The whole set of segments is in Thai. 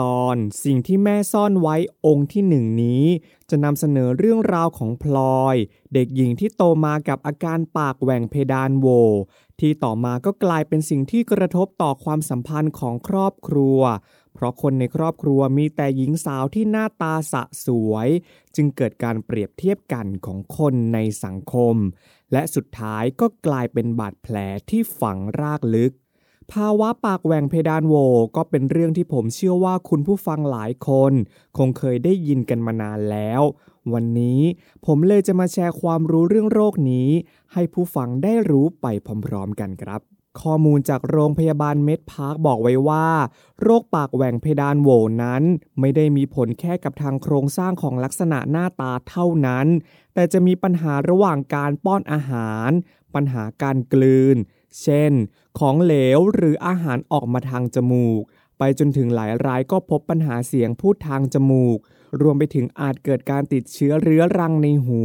ตอนสิ่งที่แม่ซ่อนไว้องค์ที่หนึ่งนี้ จะนำเสนอเรื่องราวของพลอย เด็กหญิงที่โตมากับอาการปากแหว่งเพดานโว ที่ต่อมาก็กลายเป็นสิ่งที่กระทบต่อความสัมพันธ์ของครอบครัว เพราะคนในครอบครัวมีแต่หญิงสาวที่หน้าตาสะสวย จึงเกิดการเปรียบเทียบกันของคนในสังคม และสุดท้ายก็กลายเป็นบาดแผลที่ฝังรากลึก ภาวะปากแหว่งเพดานโหว่ก็เป็นเรื่องที่ผมเชื่อว่าคุณผู้ฟังหลายคน คงเคยได้ยินกันมานานแล้ว วันนี้ผมเลยจะมาแชร์ความรู้เรื่องโรคนี้ ให้ผู้ฟังได้รู้ไปพร้อมๆกันครับ ข้อมูลจากโรงพยาบาลเมดพาร์คบอกไว้ว่า โรคปากแหว่งเพดานโหว่นั้น ไม่ได้มีผลแค่กับทางโครงสร้างของลักษณะหน้าตาเท่านั้น แต่จะมีปัญหาระหว่างการป้อนอาหาร ปัญหาการกลืน เช่น ของเหลวหรืออาหารออกมาทางจมูก ไปจนถึงหลายรายก็พบปัญหาเสียงพูดทางจมูก รวมไปถึงอาจเกิดการติดเชื้อเรื้อรังในหู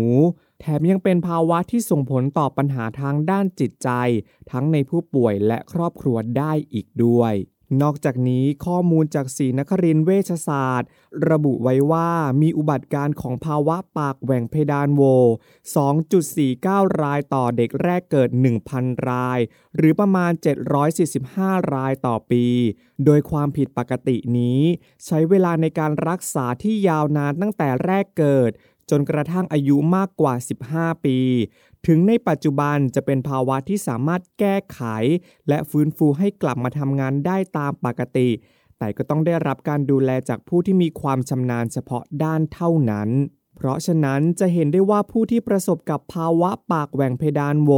แถมยังเป็นภาวะที่ส่งผลต่อปัญหาทางด้านจิตใจ ทั้งในผู้ป่วยและครอบครัวได้อีกด้วย นอกจากนี้ข้อมูลจากศรีนครินเวชศาสตร์ ระบุไว้ว่ามีอุบัติการณ์ของภาวะปากแหว่งเพดานโว 2.49 รายต่อเด็กแรกเกิด 1,000 ราย หรือประมาณ 745 รายต่อปี โดยความผิดปกตินี้ ใช้เวลาในการรักษาที่ยาวนานตั้งแต่แรกเกิด จนกระทั่งอายุมากกว่า 15 ปี ถึงในปัจจุบันจะเป็นภาวะที่สามารถแก้ไข และฟื้นฟูให้กลับมาทำงานได้ตามปกติ แต่ก็ต้องได้รับการดูแลจากผู้ที่มีความชำนาญเฉพาะด้านเท่านั้น เพราะฉะนั้นจะเห็นได้ว่าผู้ที่ประสบกับภาวะปากแหว่งเพดานโหว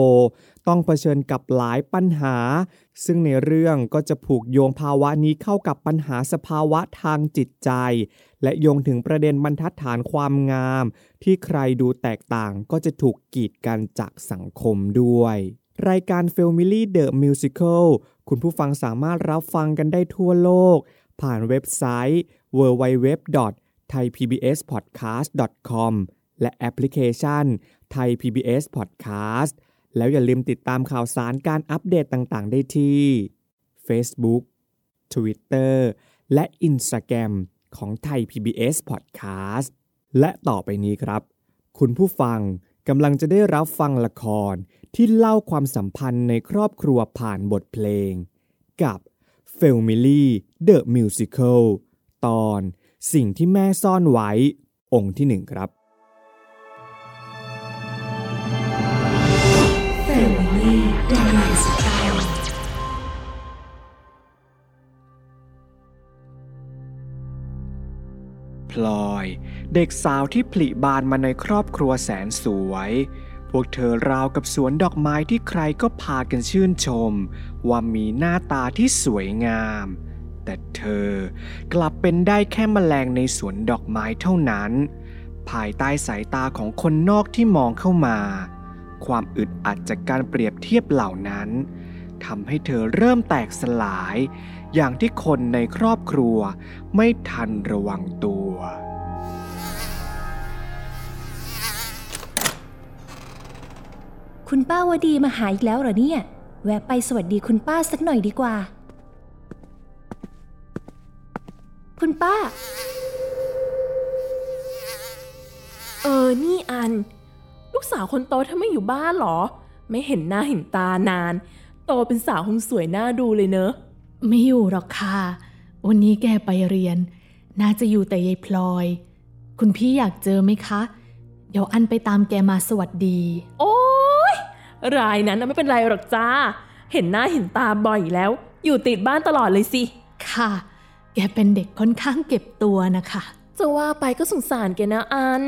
ต้องเผชิญกับหลายปัญหา ซึ่งในเรื่องก็จะผูกโยงภาวะนี้เข้ากับปัญหาสภาวะทางจิตใจ และโยงถึงประเด็นบรรทัดฐานความงาม ที่ใครดูแตกต่างก็จะถูกกีดกันจากสังคมด้วย รายการ f a m i l y The Musical คุณผู้ฟังสามารถรับฟังกันได้ทั่วโลก ผ่านเว็บไซต์ thaipbspodcast.com และแอปพลิเคชัน Thai PBS Podcast แล้วอย่าลืมติดตามข่าวสารการอัปเดตต่างๆ ได้ที่ Facebook Twitter และ Instagram ของ Thai PBS Podcast และต่อไปนี้ครับ คุณผู้ฟังกำลังจะได้รับฟังละครที่เล่าความสัมพันธ์ในครอบครัวผ่านบทเพลง กับ f a m i l y The Musical ตอน สิ่งที่แม่ซ่อนไว้องค์ที่หนึ่งครับ Family The Musical พลอยเด็กสาวที่ผลิบานมาในครอบครัวแสนสวย พวกเธอราวกับสวนดอกไม้ที่ใครก็พากันชื่นชม ว่ามีหน้าตาที่สวยงาม แต่เธอกลับเป็นได้แค่แมลงในสวนดอกไม้เท่านั้น ภายใต้สายตาของคนนอกที่มองเข้ามา ความอึดอัดจากการเปรียบเทียบเหล่านั้นทำให้เธอเริ่มแตกสลาย อย่างที่คนในครอบครัวไม่ทันระวังตัว คุณป้าวดีมาหาอีกแล้วเหรอเนี่ย แวะไปสวัสดีคุณป้าสักหน่อยดีกว่า คุณป้า เออ นี่อัน ลูกสาวคนโตเธอไม่อยู่บ้านเหรอ ไม่เห็นหน้าเห็นตานาน โตเป็นสาวคงสวยหน้าดูเลยเนอะ ไม่อยู่หรอกค่ะ วันนี้แกไปเรียน น่าจะอยู่แต่ยายพลอย คุณพี่อยากเจอไหมคะ เดี๋ยวอันไปตามแกมาสวัสดี โอ้ยรายนั้นน่ะไม่เป็นไรหรอกจ้า เห็นหน้าเห็นตาบ่อยแล้ว อยู่ติดบ้านตลอดเลยสิ ค่ะ แกเป็นเด็กค่อนข้างเก็บตัวนะคะ จะว่าไปก็สงสารแกนะอัน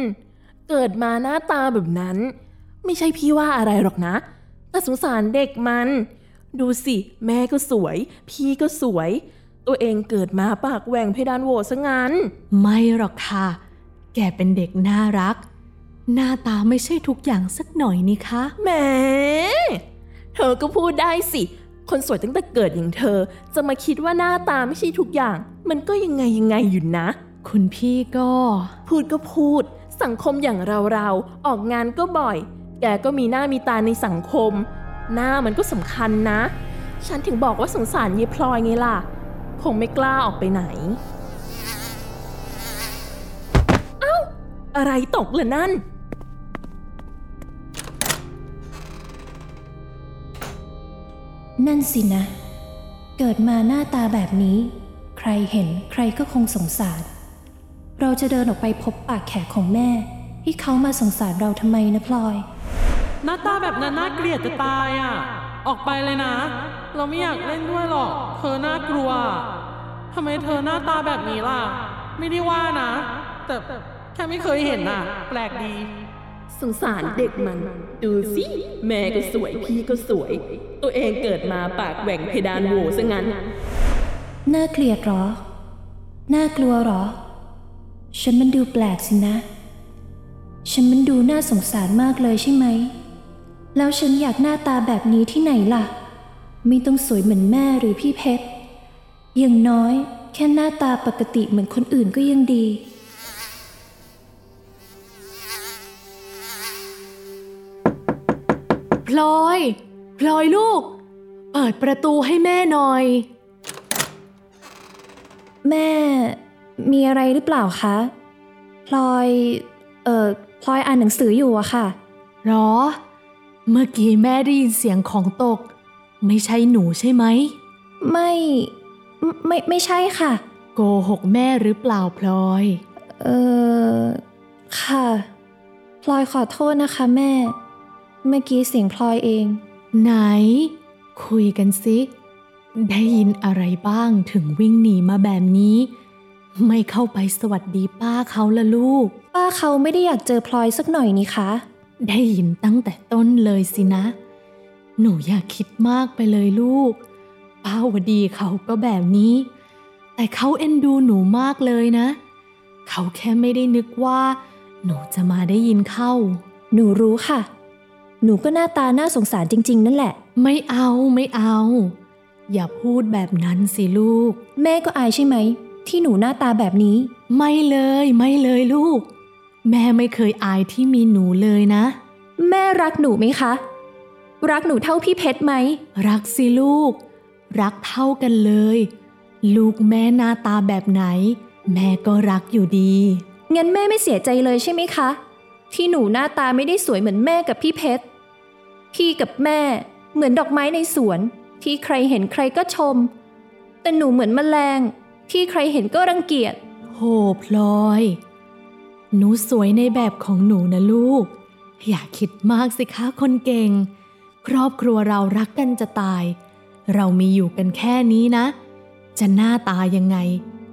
เกิดมาหน้าตาแบบนั้น ไม่ใช่พี่ว่าอะไรหรอกนะ แต่สงสารเด็กมัน ดูสิ แม่ก็สวย พี่ก็สวย ตัวเองเกิดมาปากแหว่งเพดานโหวซะงั้น ไม่หรอกค่ะ แกเป็นเด็กน่ารัก หน้าตาไม่ใช่ทุกอย่างสักหน่อยนี่คะ แหม เธอก็พูดได้สิ คนสวยตั้งแต่เกิดอย่างเธอ จะมาคิดว่าหน้าตาไม่ใช่ทุกอย่าง มันก็ยังไงยังไงอยู่นะ คุณพี่ก็ พูดก็พูด สังคมอย่างเราเราๆออกงานก็บ่อย แกก็มีหน้ามีตาในสังคม หน้ามันก็สำคัญนะ ฉันถึงบอกว่าสงสารเยายพลอยไงล่ะ คงไม่กล้าออกไปไหน เอ้า อะไรตกเลยนั่น นั่นสินะ เกิดมาหน้าตาแบบนี้ ใครเห็นใครก็คงสงสาร เราจะเดินออกไปพบปากแขกของแม่ ที่เขามาสงสารเราทำไมนะพลอย หน้าตาแบบนั้นน่าเกลียดจะตายอะ ออกไปเลยนะ เราไม่อยากเล่นด้วยหรอก เธอน่ากลัวทำไมเธอหน้าตาแบบนี้ล่ะ ไม่ได้ว่านะ แต่แค่ไม่เคยเห็นอะ แปลกดี สงสารเด็กมัน ดูสิ แม่ก็สวยพี่ก็สวย ตัวเองเกิดมาปากแหว่งเพดานโหวซะงั้น น่าเกลียดเหรอ น่ากลัวเหรอ ฉันมันดูแปลกสินะ ฉันมันดูน่าสงสารมากเลยใช่ไหม แล้วฉันอยากหน้าตาแบบนี้ที่ไหนล่ะ ไม่ต้องสวยเหมือนแม่หรือพี่เพชรอย่างน้อยแค่หน้าตาปกติเหมือนคนอื่นก็ยังดี ลอย พลอยลูก เปิดประตูให้แม่หน่อย แม่ มีอะไรหรือเปล่าคะ พลอย เอ่อ พลอยอ่านหนังสืออยู่อะค่ะหรอ เมื่อกี้แม่ได้ยินเสียงของตก ไม่ใช่หนูใช่ไหม ไม่ ไม่ ไม่ไม่ใช่ค่ะ โกหกแม่หรือเปล่าพลอย เออค่ะ พลอยขอโทษนะคะแม่ เมื่อกี้เสียงพลอยเอง ไหน คุยกันสิ ได้ยินอะไรบ้างถึงวิ่งหนีมาแบบนี้ ไม่เข้าไปสวัสดีป้าเขาละลูก ป้าเขาไม่ได้อยากเจอพลอยสักหน่อยนี่คะ ได้ยินตั้งแต่ต้นเลยสินะ หนูอย่าคิดมากไปเลยลูก ป้าวดีเขาก็แบบนี้ แต่เขาเอ็นดูหนูมากเลยนะ เขาแค่ไม่ได้นึกว่า หนูจะมาได้ยินเข้า หนูรู้ค่ะ หนูก็หน้าตาน่าสงสารจริง ๆ นั่นแหละ ไม่เอาไม่เอา อย่าพูดแบบนั้นสิลูก แม่ก็อายใช่ไหม ที่หนูหน้าตาแบบนี้ ไม่เลยไม่เลยลูก แม่ไม่เคยอายที่มีหนูเลยนะ แม่รักหนูไหมคะ รักหนูเท่าพี่เพชรไหม รักสิลูก รักเท่ากันเลย ลูกแม่หน้าตาแบบไหน แม่ก็รักอยู่ดีงั้นแม่ไม่เสียใจเลยใช่ไหมคะ ที่หนูหน้าตาไม่ได้สวยเหมือนแม่กับพี่เพชร พี่กับแม่เหมือนดอกไม้ในสวน ที่ใครเห็นใครก็ชม แต่หนูเหมือนแมลง ที่ใครเห็นก็รังเกียจโหพลอย หนูสวยในแบบของหนูนะลูก อย่าคิดมากสิคะคนเก่ง ครอบครัวเรารักกันจะตาย เรามีอยู่กันแค่นี้นะ จะหน้าตายังไง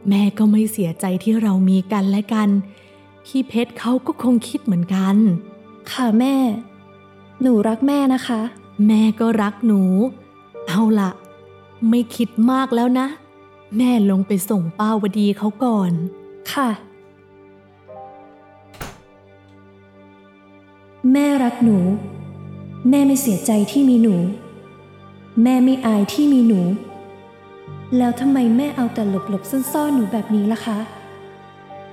แม่ก็ไม่เสียใจที่เรามีกันและกัน พี่เพชรเขาก็คงคิดเหมือนกัน ค่ะแม่ หนูรักแม่นะคะ แม่ก็รักหนู เอาละไม่คิดมากแล้วนะ แม่ลงไปส่งป้าวดีเขาก่อน ค่ะ แม่รักหนู แม่ไม่เสียใจที่มีหนู แม่ไม่อายที่มีหนู แล้วทำไมแม่เอาแต่หลบหลบๆซ่อนๆหนูแบบนี้ล่ะคะ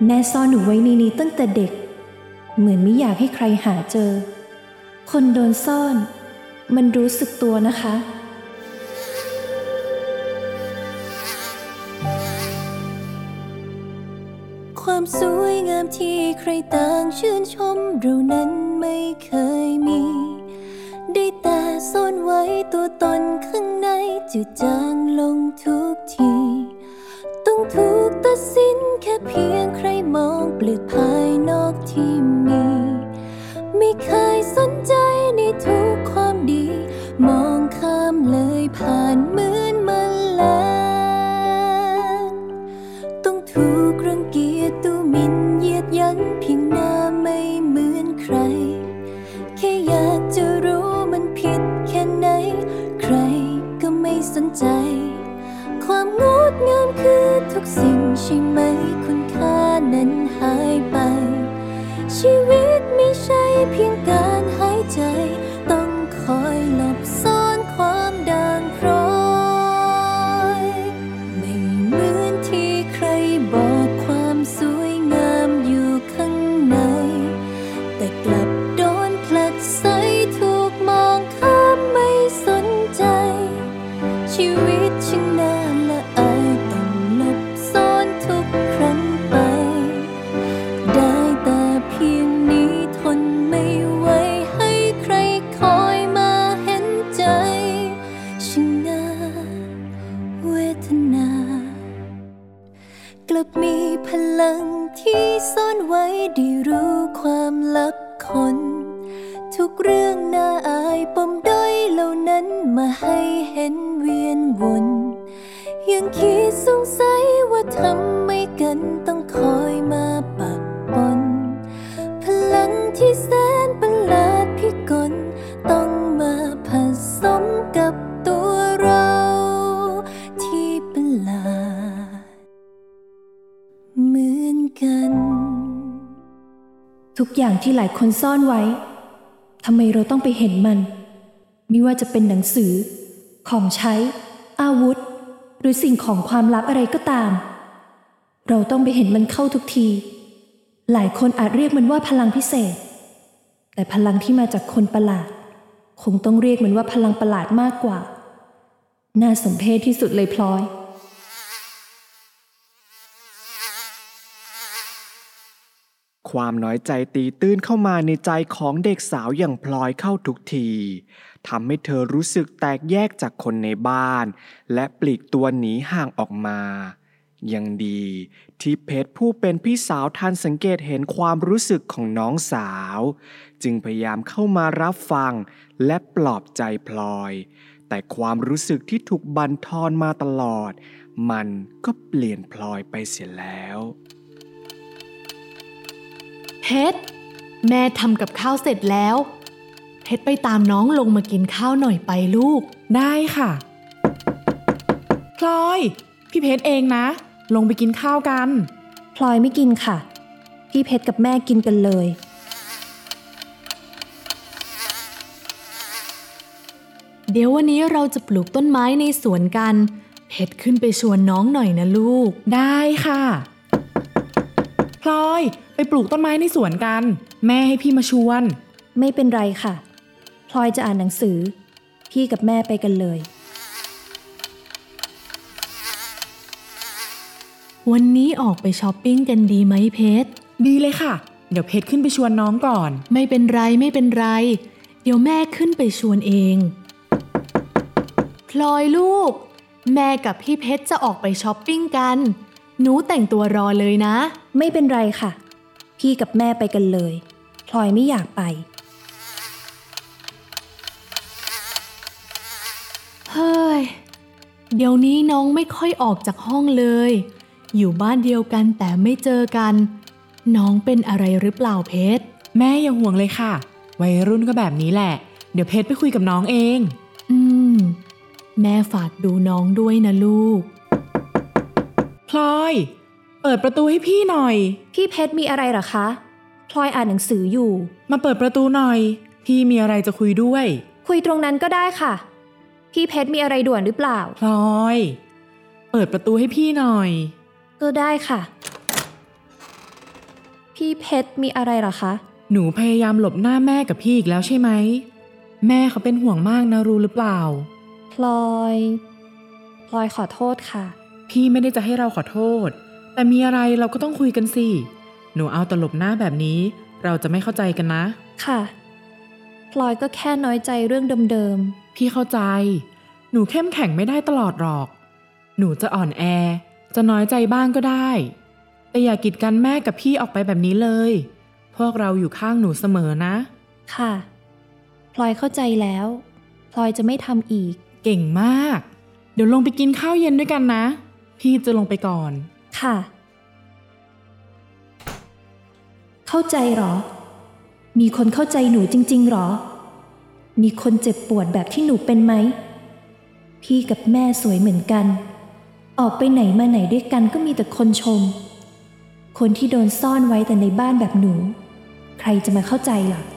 แม่ซ่อนหนูไว้ในนี้ตั้งแต่เด็ก เหมือนไม่อยากให้ใครหาเจอ คนโดนซ่อน มันรู้สึกตัวนะคะ ความสวยงามที่ใครต่างชื่นชมเรานั้นไม่เคยมี ได้แต่ซ่อนไว้ตัวตนข้างในจืดจางลงทุกที ต้องถูกตัดสินแค่เพียงใครมองเปลือกภายนอกที่มี ไม่เคยสนใจในทุกความดี มองข้ามเลยผ่านเหมือนมันแลนต้องถูกรังเกียจตูมินเยียดยันเพียงหน้าไม่เหมือนใคร แค่อยากจะรู้มันผิดแค่ไหน ใครก็ไม่สนใจ ความงดงามคือทุกสิ่งใช่ไหมคุณค่านั้นหายไป ชีวิต ไม่ใช่เทุกอย่างที่หลายคนซ่อนไว้ทำไมเราต้องไปเห็นมัน ไม่ว่าจะเป็นหนังสือ ของใช้ อาวุธ หรือสิ่งของความลับอะไรก็ตาม เราต้องไปเห็นมันเข้าทุกที หลายคนอาจเรียกมันว่าพลังพิเศษ แต่พลังที่มาจากคนประหลาด คงต้องเรียกมันว่าพลังประหลาดมากกว่า น่าสมเพชที่สุดเลยพลอย ความน้อยใจตีตื้นเข้ามาในใจของเด็กสาวอย่างพลอยเข้าทุกทีทำให้เธอรู้สึกแตกแยกจากคนในบ้าน และปลีกตัวหนีห่างออกมา ยังดีที่เพชรผู้เป็นพี่สาวทันสังเกตเห็นความรู้สึกของน้องสาว จึงพยายามเข้ามารับฟังและปลอบใจพลอย แต่ความรู้สึกที่ถูกบันทอนมาตลอด มันก็เปลี่ยนพลอยไปเสียแล้ว เพชรแม่ทำกับข้าวเสร็จแล้ว เพชรไปตามน้องลงมากินข้าวหน่อยไปลูก ได้ค่ะ พลอย พี่เพชรเองนะ ลงไปกินข้าวกัน พลอยไม่กินค่ะ พี่เพชรกับแม่กินกันเลย เดี๋ยววันนี้เราจะปลูกต้นไม้ในสวนกัน เพชรขึ้นไปชวนน้องหน่อยนะลูก ได้ค่ะพ ลอยไปปลูกต้นไม้ในสวนกัน แม่ให้พี่มาชวน ไม่เป็นไรค่ะ พลอยจะอ่านหนังสือ พี่กับแม่ไปกันเลย วันนี้ออกไปช้อปปิ้งกันดีไหมเพชรดีเลยค่ะ เดี๋ยวเพชรขึ้นไปชวนน้องก่อน ไม่เป็นไรไม่เป็นไร เดี๋ยวแม่ขึ้นไปชวนเอง พลอยลูก แม่กับพี่เพชรจะออกไปช้อปปิ้งกัน หนูแต่งตัวรอเลยนะ ไม่เป็นไรค่ะ พี่กับแม่ไปกันเลย พลอยไม่อยากไป เฮ้ย เดี๋ยวนี้น้องไม่ค่อยออกจากห้องเลย อยู่บ้านเดียวกันแต่ไม่เจอกัน น้องเป็นอะไรหรือเปล่าเพชร แม่อย่าห่วงเลยค่ะ วัยรุ่นก็แบบนี้แหละ เดี๋ยวเพชรไปคุยกับน้องเอง อืม แม่ฝากดูน้องด้วยนะลูก พลอย เปิดประตูให้พี่หน่อย พี่เพชรมีอะไรเหรอคะ พลอยอ่านหนังสืออยู่ มาเปิดประตูหน่อย พี่มีอะไรจะคุยด้วย คุยตรงนั้นก็ได้ค่ะ พี่เพชรมีอะไรด่วนหรือเปล่า พลอย เปิดประตูให้พี่หน่อย ก็ได้ค่ะ พี่เพชรมีอะไรเหรอคะ หนูพยายามหลบหน้าแม่กับพี่อีกแล้วใช่ไหม แม่เขาเป็นห่วงมากนะรู้หรือเปล่า พลอย พลอยขอโทษค่ะ พี่ไม่ได้จะให้เราขอโทษ แต่มีอะไรเราก็ต้องคุยกันสิ หนูเอาแตหลบหน้าแบบนี้ เราจะไม่เข้าใจกันนะ ค่ะ พลอยก็แค่น้อยใจเรื่องเดิมพี่เข้าใจ หนูเข้มแข็งไม่ได้ตลอดหรอก หนูจะอ่อนแอ จะน้อยใจบ้างก็ได้แต่แต่อย่ากีดกันแม่กับพี่ออกไปแบบนี้เลย พวกเราอยู่ข้างหนูเสมอนะ ค่ะ พลอยเข้าใจแล้ว พลอยจะไม่ทำอีก เก่งมาก เดี๋ยวลงไปกินข้าวเย็นด้วยกันนะ พี่จะลงไปก่อน ค่ะ เข้าใจหรอ มีคนเข้าใจหนูจริง ๆ หรอ มีคนเจ็บปวดแบบที่หนูเป็นไหม พี่กับแม่สวยเหมือนกัน ออกไปไหนมาไหนด้วยกันก็มีแต่คนชม คนที่โดนซ่อนไว้แต่ในบ้านแบบหนู ใครจะมาเข้าใจล่ะเหมือ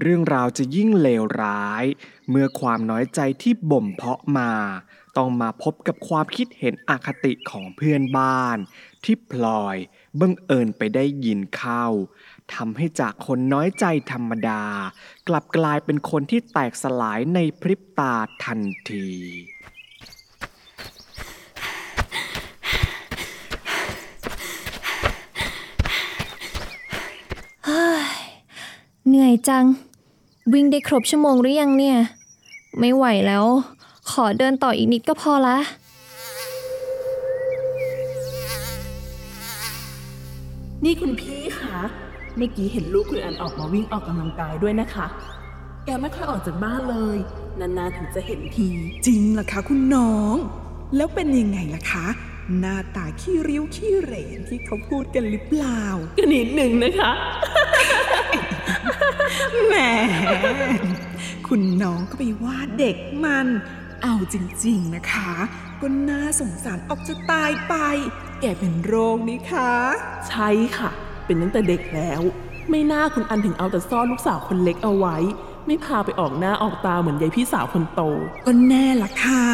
เรื่องราวจะยิ่งเลวร้าย เมื่อความน้อยใจที่บ่มเพาะมา ต้องมาพบกับความคิดเห็นอคติของเพื่อนบ้าน ที่พลอยบังเอิญไปได้ยินเข้าทำให้จากคนน้อยใจธรรมดา กลับกลายเป็นคนที่แตกสลายในพริบตาทันทีเหนื่อยจัง วิ่งได้ครบชั่วโมงหรือยังเนี่ย ไม่ไหวแล้ว ขอเดินต่ออีกนิดก็พอละ นี่คุณพี่คะ เมื่อกี้เห็นลูกคุณอันออกมาวิ่งออกกำลังกายด้วยนะคะ แกไม่ค่อยออกจากบ้านเลย นานๆถึงจะเห็นที จริงเหรอคะคุณน้อง แล้วเป็นยังไงล่ะคะ หน้าตาขี้ริ้วขี้เหร่ที่เขาพูดกันหรือเปล่าก็นิดหนึ่งนะคะ แหม คุณน้องก็ไปว่าเด็กมัน เอาจริง ๆ นะคะ ก็น่าสงสารออกจะตายไป แกเป็นโรคนี่คะ ใช่ค่ะ เป็นตั้งแต่เด็กแล้ว ไม่น่าคุณอันถึงเอาแต่ซ่อนลูกสาวคนเล็กเอาไว้ ไม่พาไปออกหน้าออกตาเหมือนยายพี่สาวคนโต ก็แน่ละค่ะ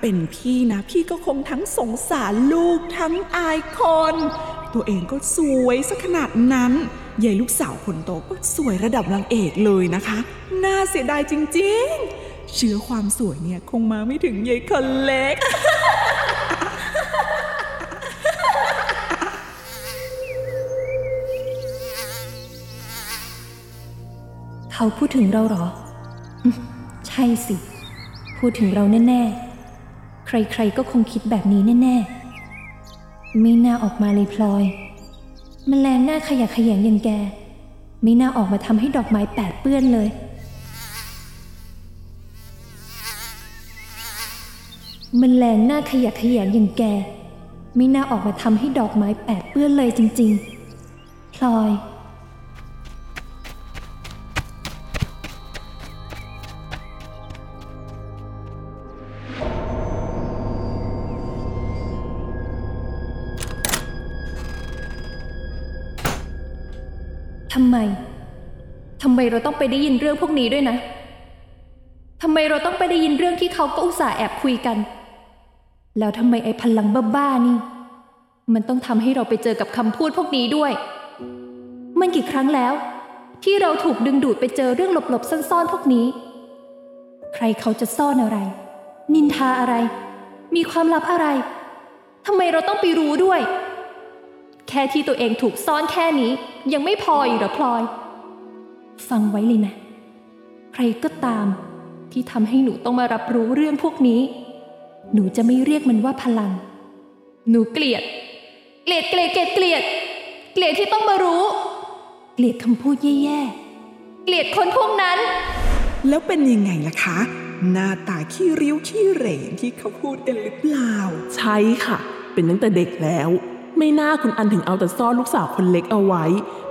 เป็นพี่นะ พี่ก็คงทั้งสงสารลูกทั้งอายคน ตัวเองก็สวยซะขนาดนั้น ยายลูกสาวคนโตก็สวยระดับนางเอกเลยนะคะ น่าเสียดายจริงๆ เชื้อความสวยเนี่ยคงมาไม่ถึงยายคนเล็ก เขาพูดถึงเราเหรอ ใช่สิ พูดถึงเราแน่ ๆ ใครๆก็คงคิดแบบนี้แน่ ๆ ไม่น่าออกมาเลยพลอย มแมลงหน้าขยะขยงอย่างแก ไม่น่าออกมาทำให้ดอกไม้แปดเปื้อนเลย มันแรงหน้าขยะขยงอย่างแก ไม่น่าออกมาทำให้ดอกไม้แปดเปื้อนเลยจริง ๆ พลอย ไม ทำไมเราต้องไปได้ยินเรื่องพวกนี้ด้วยนะ ทำไมเราต้องไปได้ยินเรื่องที่เขาก็อุตส่าห์แอบคุยกัน แล้วทำไมไอ้พลังบ้าๆนี่ มันต้องทำให้เราไปเจอกับคำพูดพวกนี้ด้วย มันกี่ครั้งแล้ว ที่เราถูกดึงดูดไปเจอเรื่องหลบๆซ่อนๆพวกนี้ ใครเขาจะซ่อนอะไร นินทาอะไร มีความลับอะไรทำไมเราต้องไปรู้ด้วย แค่ที่ตัวเองถูกซ่อนแค่นี้ยังไม่พออีกเหรอพลอย ฟังไว้เลยนะ ใครก็ตามที่ทำให้หนูต้องมารับรู้เรื่องพวกนี้ หนูจะไม่เรียกมันว่าพลัง หนูเกลียด เกลียดเกลียดเกลียดเกลียด เกลียดที่ต้องมารู้ เกลียดคำพูดแย่ๆ เกลียดคนพวกนั้น แล้วเป็นยังไงล่ะคะ หน้าตาขี้ริ้วขี้เหร่ที่เขาพูดกันหรือเปล่า ใช่ค่ะ เป็นตั้งแต่เด็กแล้ว ไม่น่าคุณอันถึงเอาแต่ซ่อนลูกสาวคนเล็กเอาไว้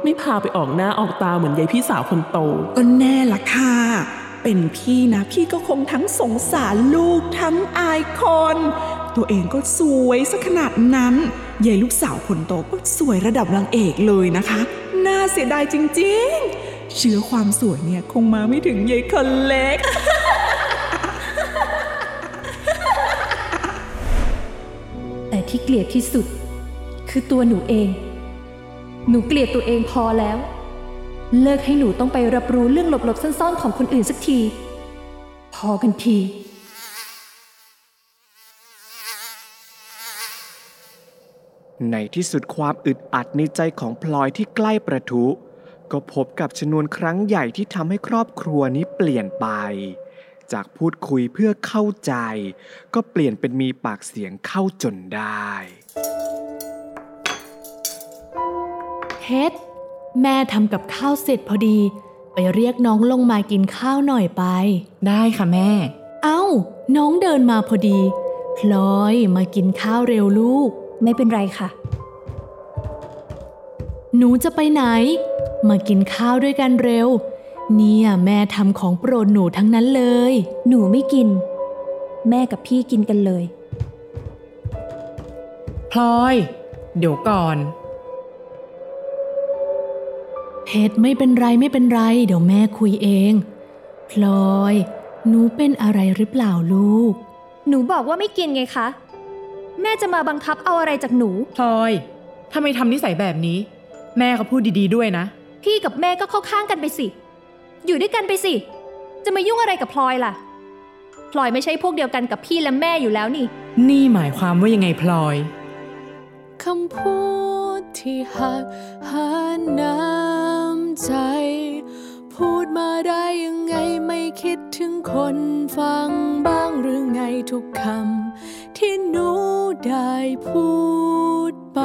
ไม่พาไปออกหน้าออกตาเหมือนยายพี่สาวคนโต ก็แน่ละค่ะ เป็นพี่นะพี่ก็คงทั้งสงสารลูกทั้งอายคน ตัวเองก็สวยซะขนาดนั้นยายลูกสาวคนโตก็สวยระดับนางเอกเลยนะคะ น่าเสียดายจริงๆ เชื้อความสวยเนี่ยคงมาไม่ถึงยายคนเล็กแต่ที่เกลียดที่สุด คือตัวหนูเอง หนูเกลียดตัวเองพอแล้ว เลิกให้หนูต้องไปรับรู้เรื่องหลบๆซ่อนๆของคนอื่นสักที พอกันทีในที่สุดความอึดอัดในใจของพลอยที่ใกล้ประทุ ก็พบกับชนวนครั้งใหญ่ที่ทำให้ครอบครัวนี้เปลี่ยนไป จากพูดคุยเพื่อเข้าใจ ก็เปลี่ยนเป็นมีปากเสียงเข้าจนได้ เพชร แม่ทำกับข้าวเสร็จพอดี ไปเรียกน้องลงมากินข้าวหน่อยไป ได้ค่ะแม่ เอ้า น้องเดินมาพอดี พลอยมากินข้าวเร็วลูก ไม่เป็นไรค่ะ หนูจะไปไหน มากินข้าวด้วยกันเร็ว เนี่ยแม่ทำของโปรดหนูทั้งนั้นเลย หนูไม่กิน แม่กับพี่กินกันเลย พลอย เดี๋ยวก่อนเพ ชรไม่เป็นไรไม่เป็นไร เดี๋ยวแม่คุยเอง พลอย หนูเป็นอะไรหรือเปล่าลูก หนูบอกว่าไม่กินไงคะ แม่จะมาบังคับเอาอะไรจากหนู พลอยทำไมทำนิสัยแบบนี้ แม่เขาพูดดีๆด้วยนะ พี่กับแม่ก็เข้าข้างกันไปสิ อยู่ด้วยกันไปสิ จะมายุ่งอะไรกับพลอยล่ะ พลอยไม่ใช่พวกเดียวกันกับพี่และแม่อยู่แล้วนี่ นี่หมายความว่ายังไงพลอยคำพูดที่หักหาน้ำ ใจ พูดมาได้ยังไงไม่คิดถึงคนฟังบ้างหรือไงทุกคำที่หนูได้พูดไป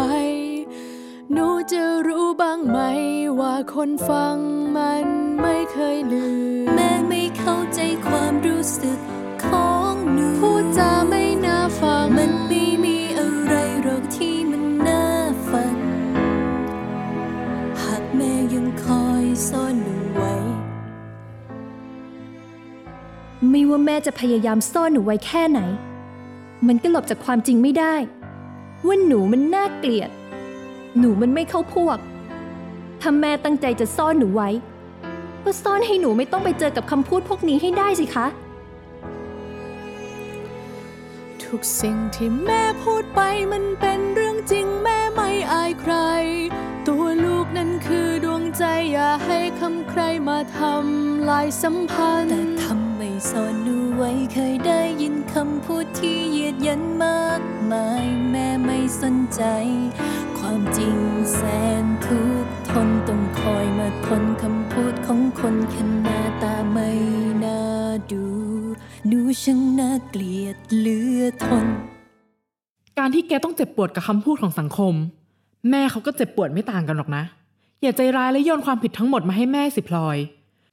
หนูจะรู้บ้างไหมว่าคนฟังมันไม่เคยลืม จะพยายามซ่อนหนูไว้แค่ไหน มันก็หลบจากความจริงไม่ได้ ว่าหนูมันน่าเกลียด หนูมันไม่เข้าพวก ถ้าแม่ตั้งใจจะซ่อนหนูไว้ ก็ซ่อนให้หนูไม่ต้องไปเจอกับคำพูดพวกนี้ให้ได้สิคะ ทุกสิ่งที่แม่พูดไปมันเป็นเรื่องจริงแม่ไม่อายใคร ตัวลูกนั้นคือดวงใจอย่าให้คำใครมาทำลายสัมพันแต่ธ์ทำไมซ่อนหนู ไว้เคยได้ยินคำพูดที่เหยียดยันมากมาย แม่ไม่สนใจ ความจริงแสนทุกทนต้องคอยมาทนคำพูดของคนแค่หน้าตาไม่น่าดูหนูช่างน่าเกลียดเหลือทน การที่แกต้องเจ็บปวดกับคำพูดของสังคม แม่เขาก็เจ็บปวดไม่ต่างกันหรอกนะ อย่าใจร้ายและโยนความผิดทั้งหมดมาให้แม่สิพลอย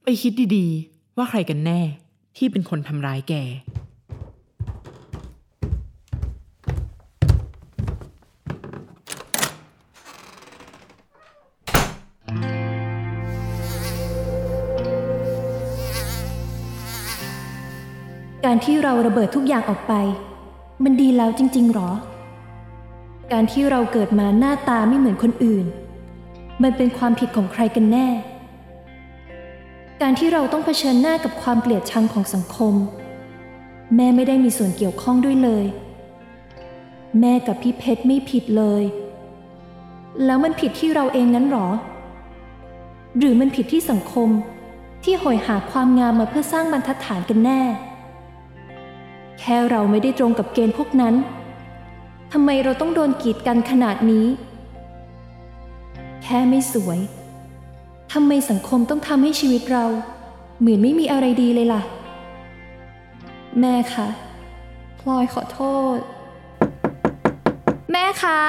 ไปคิดดีๆ ว่าใครกันแน่ ที่เป็นคนทำร้ายแก การที่เราระเบิดทุกอย่างออกไป มันดีแล้วจริง ๆ หรอ การที่เราเกิดมาหน้าตาไม่เหมือนคนอื่น มันเป็นความผิดของใครกันแน่ การที่เราต้องเผชิญหน้ากับความเกลียดชังของสังคม แม่ไม่ได้มีส่วนเกี่ยวข้องด้วยเลย แม่กับพี่เพชรไม่ผิดเลย แล้วมันผิดที่เราเองนั้นหรอ หรือมันผิดที่สังคมที่โหยหาความงามมาเพื่อสร้างบรรทัดฐานกันแน่ แค่เราไม่ได้ตรงกับเกณฑ์พวกนั้นทำไมเราต้องโดนกีดกันขนาดนี้ แค่ไม่สวย ทำไมสังคมต้องทำให้ชีวิตเรา เหมือนไม่มีอะไรดีเลยล่ะ แม่คะพลอยขอโทษ แม่คะ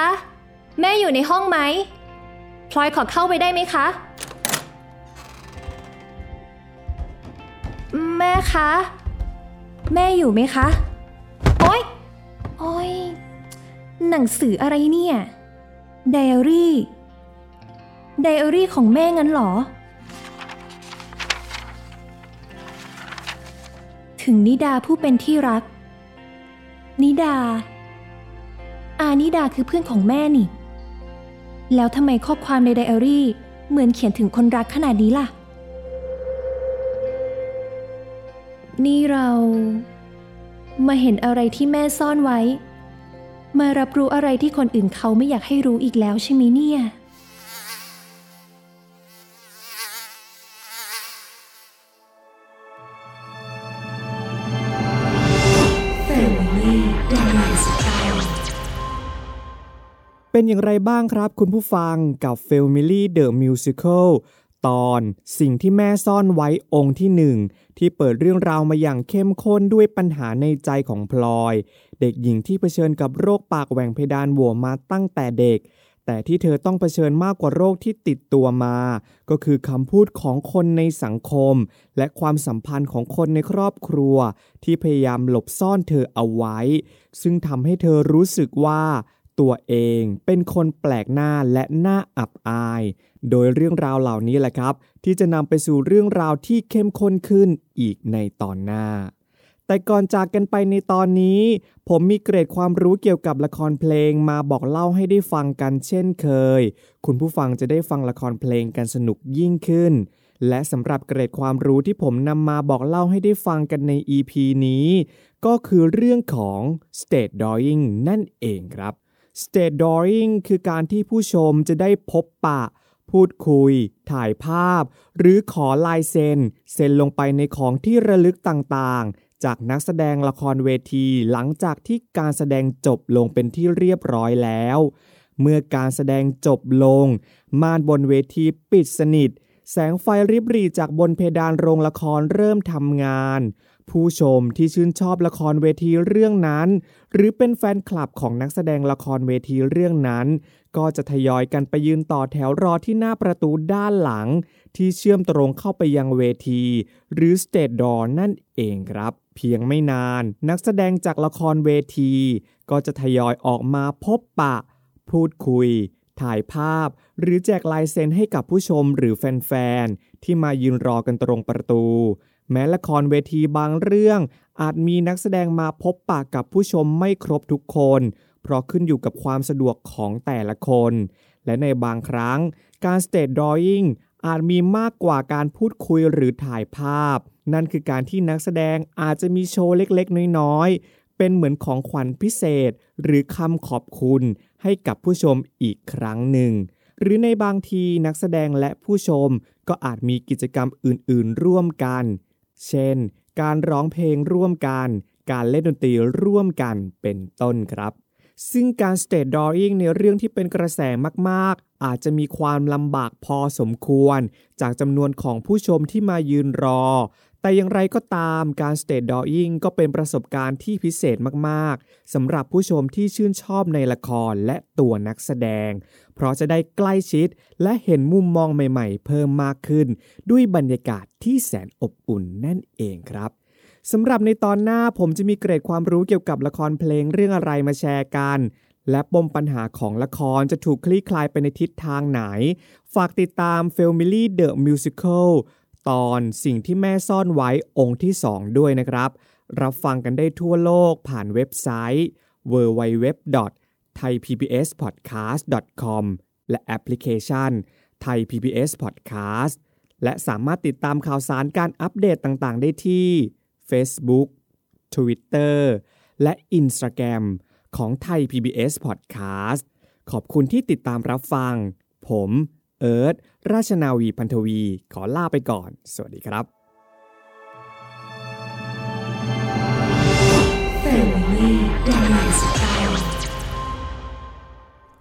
แม่อยู่ในห้องไหมพลอยขอเข้าไปได้ไหมคะ แม่คะ แม่อยู่ไหมคะ โอ๊ย โอ๊ย หนังสืออะไรเนี่ย ไดอารี่ ไดอารี่ของแม่งั้นหรอ ถึงนิดาผู้เป็นที่รัก นิดา อานิดาคือเพื่อนของแม่นี่ แล้วทำไมข้อความในไดอารี่เหมือนเขียนถึงคนรักขนาดนี้ล่ะ นี่เรามาเห็นอะไรที่แม่ซ่อนไว้ มารับรู้อะไรที่คนอื่นเขาไม่อยากให้รู้อีกแล้วใช่ไหมเนี่ย เป็นอย่างไรบ้างครับคุณผู้ฟังกับ f a m i l y The Musical ตอนสิ่งที่แม่ซ่อนไว้องค์ที่หนึ่งที่เปิดเรื่องราวมาอย่างเข้มข้นด้วยปัญหาในใจของพลอย เด็กหญิงที่เผชิญกับโรคปากแหว่งเพดานโหวมาตั้งแต่เด็ก แต่ที่เธอต้องเผชิญมากกว่าโรคที่ติดตัวมา ก็คือคำพูดของคนในสังคม และความสัมพันธ์ของคนในครอบครัว ที่พยายามหลบซ่อนเธอเอาไว้ ซึ่งทำให้เธอรู้สึกว่า ตัวเองเป็นคนแปลกหน้าและหน่าอับอาย โดยเรื่องราวเหล่านี้แหละครับ ที่จะนำไปสู่เรื่องราวที่เข้มข้นขึ้นอีกในตอนหน้า แต่ก่อนจากกันไปในตอนนี้ ผมมีเกรดความรู้เกี่ยวกับละครเพลงมาบอกเล่าให้ได้ฟังกันเช่นเคย คุณผู้ฟังจะได้ฟังละครเพลงกันสนุกยิ่งขึ้นและสำหรับเกรดความรู้ที่ผมนำมาบอกเล่าให้ได้ฟังกันใน EP นี้ ก็คือเรื่องของ stage drawing นั่นเองครับ stage drawing คือการที่ผู้ชมจะได้พบปะ พูดคุย ถ่ายภาพ หรือขอลายเซ็นเซ็นลงไปในของที่ระลึกต่างๆ จากนักแสดงละครเวที หลังจากที่การแสดงจบลงเป็นที่เรียบร้อยแล้ว เมื่อการแสดงจบลง ม่านบนเวทีปิดสนิท แสงไฟริบหรีจากบนเพดานโรงละครเริ่มทำงานผู้ชมที่ชื่นชอบละครเวทีเรื่องนั้น หรือเป็นแฟนคลับของนักแสดงละครเวทีเรื่องนั้น ก็จะทยอยกันไปยืนต่อแถวรอที่หน้าประตูด้านหลัง ที่เชื่อมตรงเข้าไปยังเวที หรือ stage door นั่นเองครับ เพียงไม่นาน นักแสดงจากละครเวที ก็จะทยอยออกมาพบปะ พูดคุย ถ่ายภาพ หรือแจกลายเซ็นให้กับผู้ชมหรือแฟนๆที่มายืนรอกันตรงประตู แม้ละครเวทีบางเรื่อง อาจมีนักแสดงมาพบปะกับผู้ชมไม่ครบทุกคน เพราะขึ้นอยู่กับความสะดวกของแต่ละคน และในบางครั้ง การ stage drawing อาจมีมากกว่าการพูดคุยหรือถ่ายภาพ นั่นคือการที่นักแสดงอาจจะมีโชว์เล็กๆ น้อยๆ เป็นเหมือนของขวัญพิเศษ หรือคำขอบคุณให้กับผู้ชมอีกครั้งหนึ่ง หรือในบางทีนักแสดงและผู้ชมก็อาจมีกิจกรรมอื่นๆ ร่วมกัน เช่น การร้องเพลงร่วมกัน การเล่นดนตรีร่วมกันเป็นต้นครับ ซึ่งการ stage drawing ในเรื่องที่เป็นกระแสมาก ๆ อาจจะมีความลำบากพอสมควร จากจำนวนของผู้ชมที่มายืนรอ แต่อย่างไรก็ตามการ stage drawing ก็เป็นประสบการณ์ที่พิเศษมาก ๆสำหรับผู้ชมที่ชื่นชอบในละครและตัวนักแสดง เพราะจะได้ใกล้ชิดและเห็นมุมมองใหม่ๆ เพิ่มมากขึ้น ด้วยบรรยากาศที่แสนอบอุ่นนั่นเองครับสำหรับในตอนหน้าผมจะมีเกรดความรู้เกี่ยวกับละครเพลงเรื่องอะไรมาแชร์กัน และปมปัญหาของละครจะถูกคลี่คลายไปในทิศทางไหน ฝากติดตาม Family The Musical ตอนสิ่งที่แม่ซ่อนไว้องค์ที่ 2 ด้วยนะครับ รับฟังกันได้ทั่วโลกผ่านเว็บไซต์ thaipbspodcast.com และแอปพลิเคชัน Thai PBS Podcast และสามารถติดตามข่าวสารการอัปเดตต่างๆ ได้ที่ Facebook Twitter และ Instagram ของไทย PBS Podcast ขอบคุณที่ติดตามรับฟัง ผม เอิร์ธราชนาวีพันธวี ขอลาไปก่อน สวัสดีครับ